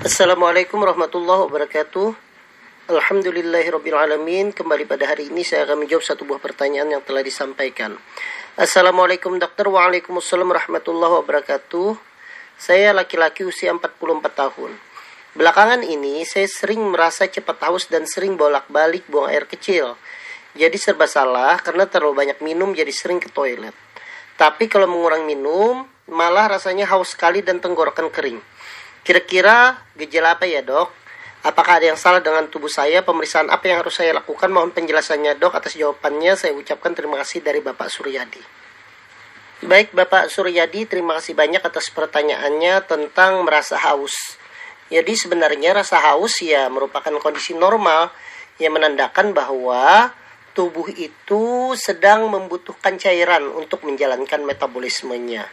Assalamualaikum warahmatullahi wabarakatuh. Alhamdulillahirrabbilalamin. Kembali pada hari ini saya akan menjawab satu buah pertanyaan yang telah disampaikan. Assalamualaikum dokter. Waalaikumsalam warahmatullahi wabarakatuh. Saya laki-laki usia 44 tahun. Belakangan ini saya sering merasa cepat haus dan sering bolak-balik buang air kecil. Jadi serba salah karena terlalu banyak minum jadi sering ke toilet. Tapi kalau mengurang minum, malah rasanya haus sekali dan tenggorokan kering. Kira-kira gejala apa ya dok? Apakah ada yang salah dengan tubuh saya? Pemeriksaan apa yang harus saya lakukan? Mohon penjelasannya dok. Atas jawabannya saya ucapkan terima kasih dari Bapak Suryadi. Baik Bapak Suryadi, terima kasih banyak atas pertanyaannya tentang merasa haus. Jadi sebenarnya rasa haus ya merupakan kondisi normal yang menandakan bahwa tubuh itu sedang membutuhkan cairan untuk menjalankan metabolismenya.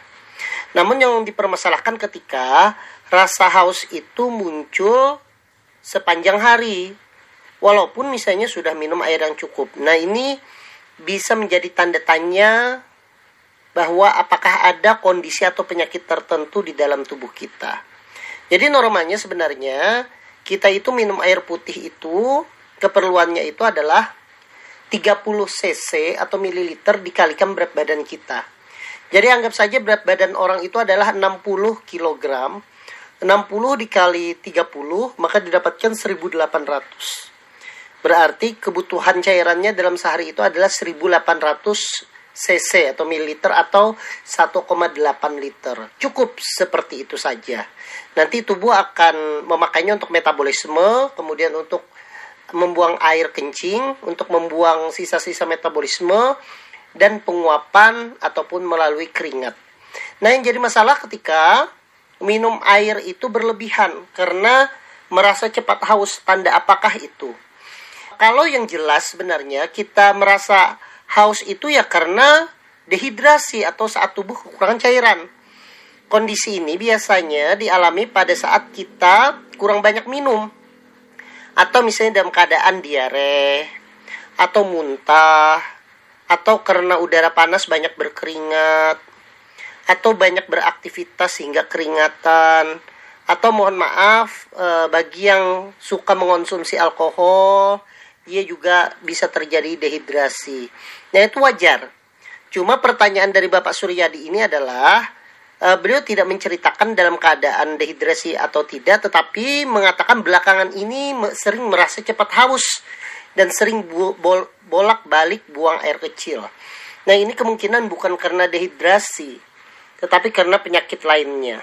Namun yang dipermasalahkan ketika rasa haus itu muncul sepanjang hari. Walaupun misalnya sudah minum air yang cukup. Nah, ini bisa menjadi tanda tanya bahwa apakah ada kondisi atau penyakit tertentu di dalam tubuh kita. Jadi normalnya sebenarnya kita itu minum air putih itu keperluannya itu adalah 30 cc atau mililiter dikalikan berat badan kita. Jadi anggap saja berat badan orang itu adalah 60 kg. 60 dikali 30 maka didapatkan 1800. Berarti kebutuhan cairannya dalam sehari itu adalah 1800 cc atau mililiter atau 1,8 liter. Cukup seperti itu saja. Nanti tubuh akan memakainya untuk metabolisme, kemudian untuk membuang air kencing, untuk membuang sisa-sisa metabolisme, dan penguapan ataupun melalui keringat. Nah, yang jadi masalah ketika minum air itu berlebihan karena merasa cepat haus. Tanda apakah itu? Kalau yang jelas sebenarnya kita merasa haus itu ya karena dehidrasi atau saat tubuh kekurangan cairan. Kondisi ini biasanya dialami pada saat kita kurang banyak minum. Atau misalnya dalam keadaan diare atau muntah atau karena udara panas banyak berkeringat atau banyak beraktivitas sehingga keringatan atau mohon maaf e, bagi yang suka mengonsumsi alkohol dia juga bisa terjadi dehidrasi. Nah itu wajar. Cuma pertanyaan dari Bapak Suryadi ini adalah e, beliau tidak menceritakan dalam keadaan dehidrasi atau tidak, tetapi mengatakan belakangan ini sering merasa cepat haus dan sering bol bolak-balik buang air kecil. Nah, ini kemungkinan bukan karena dehidrasi, tetapi karena penyakit lainnya.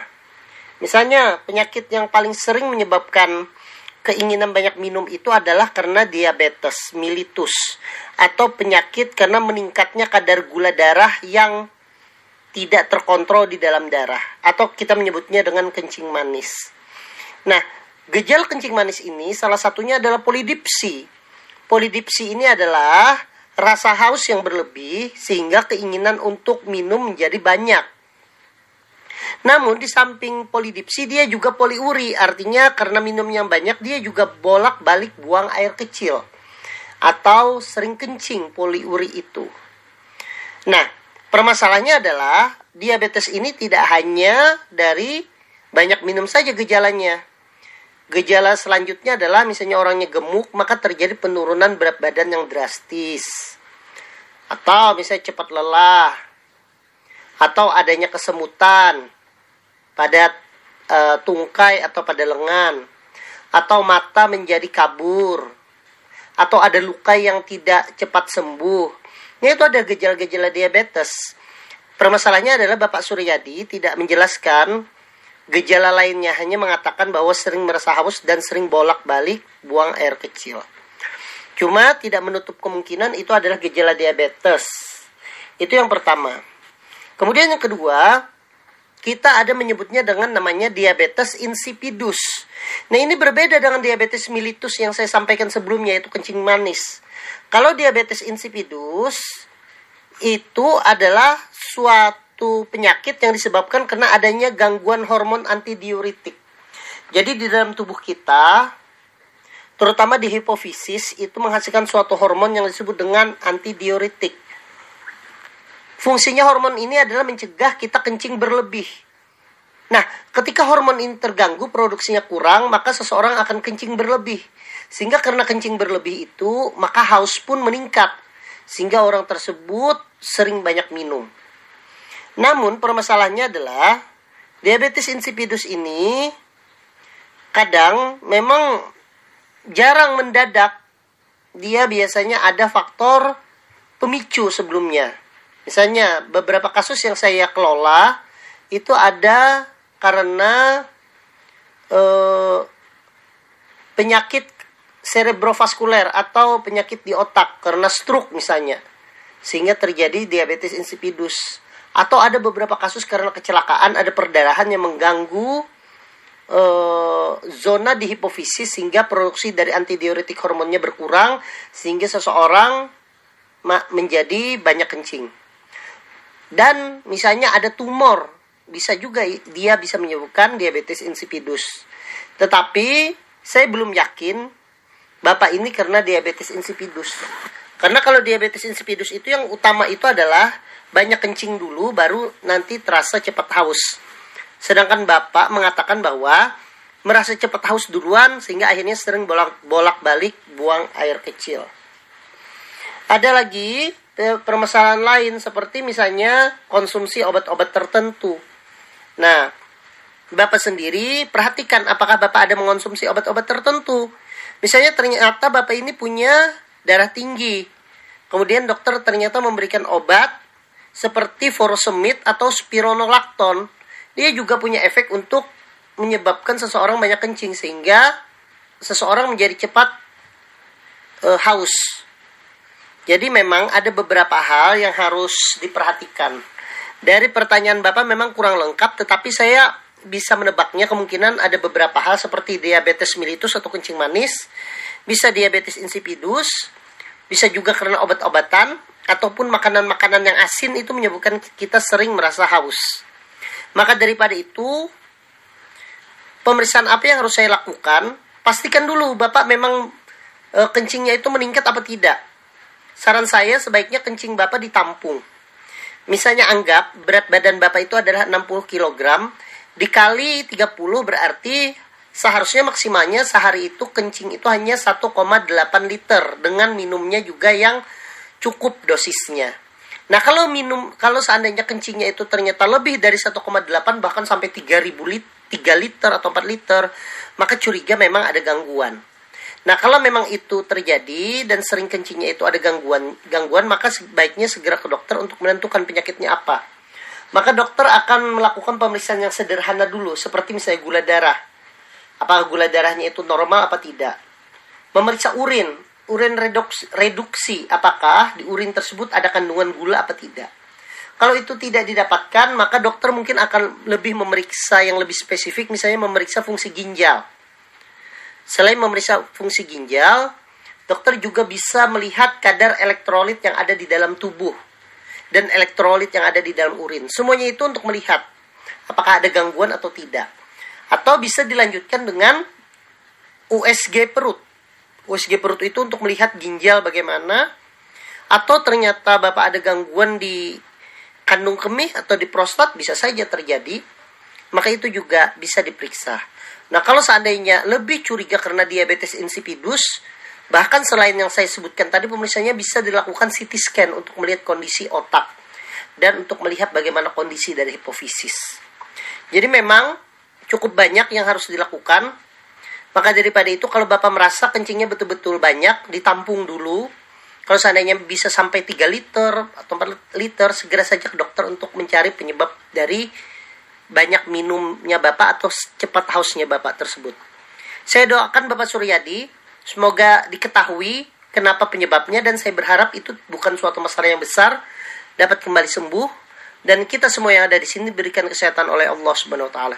Misalnya, penyakit yang paling sering menyebabkan keinginan banyak minum itu adalah karena diabetes mellitus atau penyakit karena meningkatnya kadar gula darah yang tidak terkontrol di dalam darah atau kita menyebutnya dengan kencing manis. Nah, gejala kencing manis ini salah satunya adalah polidipsi Polidipsi ini adalah rasa haus yang berlebih sehingga keinginan untuk minum menjadi banyak. Namun di samping polidipsi dia juga poliuri, artinya karena minum yang banyak dia juga bolak-balik buang air kecil atau sering kencing poliuri itu. Nah, permasalahannya adalah diabetes ini tidak hanya dari banyak minum saja gejalanya, Gejala selanjutnya adalah misalnya orangnya gemuk, maka terjadi penurunan berat badan yang drastis. Atau misalnya cepat lelah. Atau adanya kesemutan pada uh, tungkai atau pada lengan. Atau mata menjadi kabur. Atau ada luka yang tidak cepat sembuh. Ini itu ada gejala-gejala diabetes. Permasalahannya adalah Bapak Suryadi tidak menjelaskan Gejala lainnya hanya mengatakan bahwa sering merasa haus dan sering bolak-balik buang air kecil. Cuma tidak menutup kemungkinan itu adalah gejala diabetes. Itu yang pertama. Kemudian yang kedua, kita ada menyebutnya dengan namanya diabetes insipidus. Nah ini berbeda dengan diabetes mellitus yang saya sampaikan sebelumnya yaitu kencing manis. Kalau diabetes insipidus itu adalah suatu suatu penyakit yang disebabkan karena adanya gangguan hormon antidiuretik. Jadi di dalam tubuh kita, terutama di hipofisis, itu menghasilkan suatu hormon yang disebut dengan antidiuretik. Fungsinya hormon ini adalah mencegah kita kencing berlebih. Nah, ketika hormon ini terganggu, produksinya kurang, maka seseorang akan kencing berlebih. Sehingga karena kencing berlebih itu, maka haus pun meningkat. Sehingga orang tersebut sering banyak minum. Namun permasalahannya adalah diabetes insipidus ini kadang memang jarang mendadak. Dia biasanya ada faktor pemicu sebelumnya. Misalnya beberapa kasus yang saya kelola itu ada karena eh, penyakit cerebrovaskuler atau penyakit di otak karena stroke misalnya sehingga terjadi diabetes insipidus atau ada beberapa kasus karena kecelakaan ada perdarahan yang mengganggu eh, zona di hipofisis sehingga produksi dari antidiuretik hormonnya berkurang sehingga seseorang menjadi banyak kencing dan misalnya ada tumor bisa juga dia bisa menyebabkan diabetes insipidus. Tetapi saya belum yakin bapak ini karena diabetes insipidus. Karena kalau diabetes insipidus itu yang utama itu adalah banyak kencing dulu baru nanti terasa cepat haus. Sedangkan bapak mengatakan bahwa merasa cepat haus duluan sehingga akhirnya sering bolak-balik buang air kecil. Ada lagi eh, permasalahan lain seperti misalnya konsumsi obat-obat tertentu Nah, Bapak sendiri perhatikan apakah Bapak ada mengonsumsi obat-obat tertentu. Misalnya ternyata Bapak ini punya darah tinggi. Kemudian dokter ternyata memberikan obat seperti furosemid atau spironolakton. Dia juga punya efek untuk menyebabkan seseorang banyak kencing sehingga seseorang menjadi cepat uh, haus. Jadi memang ada beberapa hal yang harus diperhatikan. Dari pertanyaan Bapak memang kurang lengkap, tetapi saya bisa menebaknya kemungkinan ada beberapa hal seperti diabetes mellitus atau kencing manis, bisa diabetes insipidus, bisa juga karena obat-obatan, ataupun makanan-makanan yang asin itu menyebabkan kita sering merasa haus. Maka daripada itu, pemeriksaan apa yang harus saya lakukan? Pastikan dulu Bapak memang e, kencingnya itu meningkat apa tidak. Saran saya sebaiknya kencing Bapak ditampung Misalnya anggap berat badan Bapak itu adalah 60 kg, dikali 30 berarti seharusnya maksimalnya sehari itu kencing itu hanya 1,8 liter dengan minumnya juga yang cukup dosisnya. Nah, kalau minum kalau seandainya kencingnya itu ternyata lebih dari 1,8 bahkan sampai 3000 lit, 3 liter atau 4 liter, maka curiga memang ada gangguan. Nah, kalau memang itu terjadi dan sering kencingnya itu ada gangguan, gangguan maka sebaiknya segera ke dokter untuk menentukan penyakitnya apa. Maka dokter akan melakukan pemeriksaan yang sederhana dulu, seperti misalnya gula darah. Apakah gula darahnya itu normal apa tidak? Memeriksa urin, urin reduksi, reduksi apakah di urin tersebut ada kandungan gula apa tidak. Kalau itu tidak didapatkan, maka dokter mungkin akan lebih memeriksa yang lebih spesifik, misalnya memeriksa fungsi ginjal Selain memeriksa fungsi ginjal, dokter juga bisa melihat kadar elektrolit yang ada di dalam tubuh dan elektrolit yang ada di dalam urin. Semuanya itu untuk melihat apakah ada gangguan atau tidak. Atau bisa dilanjutkan dengan USG perut. USG perut itu untuk melihat ginjal bagaimana atau ternyata Bapak ada gangguan di kandung kemih atau di prostat bisa saja terjadi. Maka itu juga bisa diperiksa. Nah, kalau seandainya lebih curiga karena diabetes insipidus, bahkan selain yang saya sebutkan tadi pemeriksaannya bisa dilakukan CT scan untuk melihat kondisi otak dan untuk melihat bagaimana kondisi dari hipofisis. Jadi memang cukup banyak yang harus dilakukan. Maka daripada itu kalau Bapak merasa kencingnya betul-betul banyak, ditampung dulu. Kalau seandainya bisa sampai 3 liter atau 4 liter, segera saja ke dokter untuk mencari penyebab dari banyak minumnya Bapak atau cepat hausnya Bapak tersebut. Saya doakan Bapak Suryadi, semoga diketahui kenapa penyebabnya dan saya berharap itu bukan suatu masalah yang besar, dapat kembali sembuh dan kita semua yang ada di sini berikan kesehatan oleh Allah Subhanahu wa taala.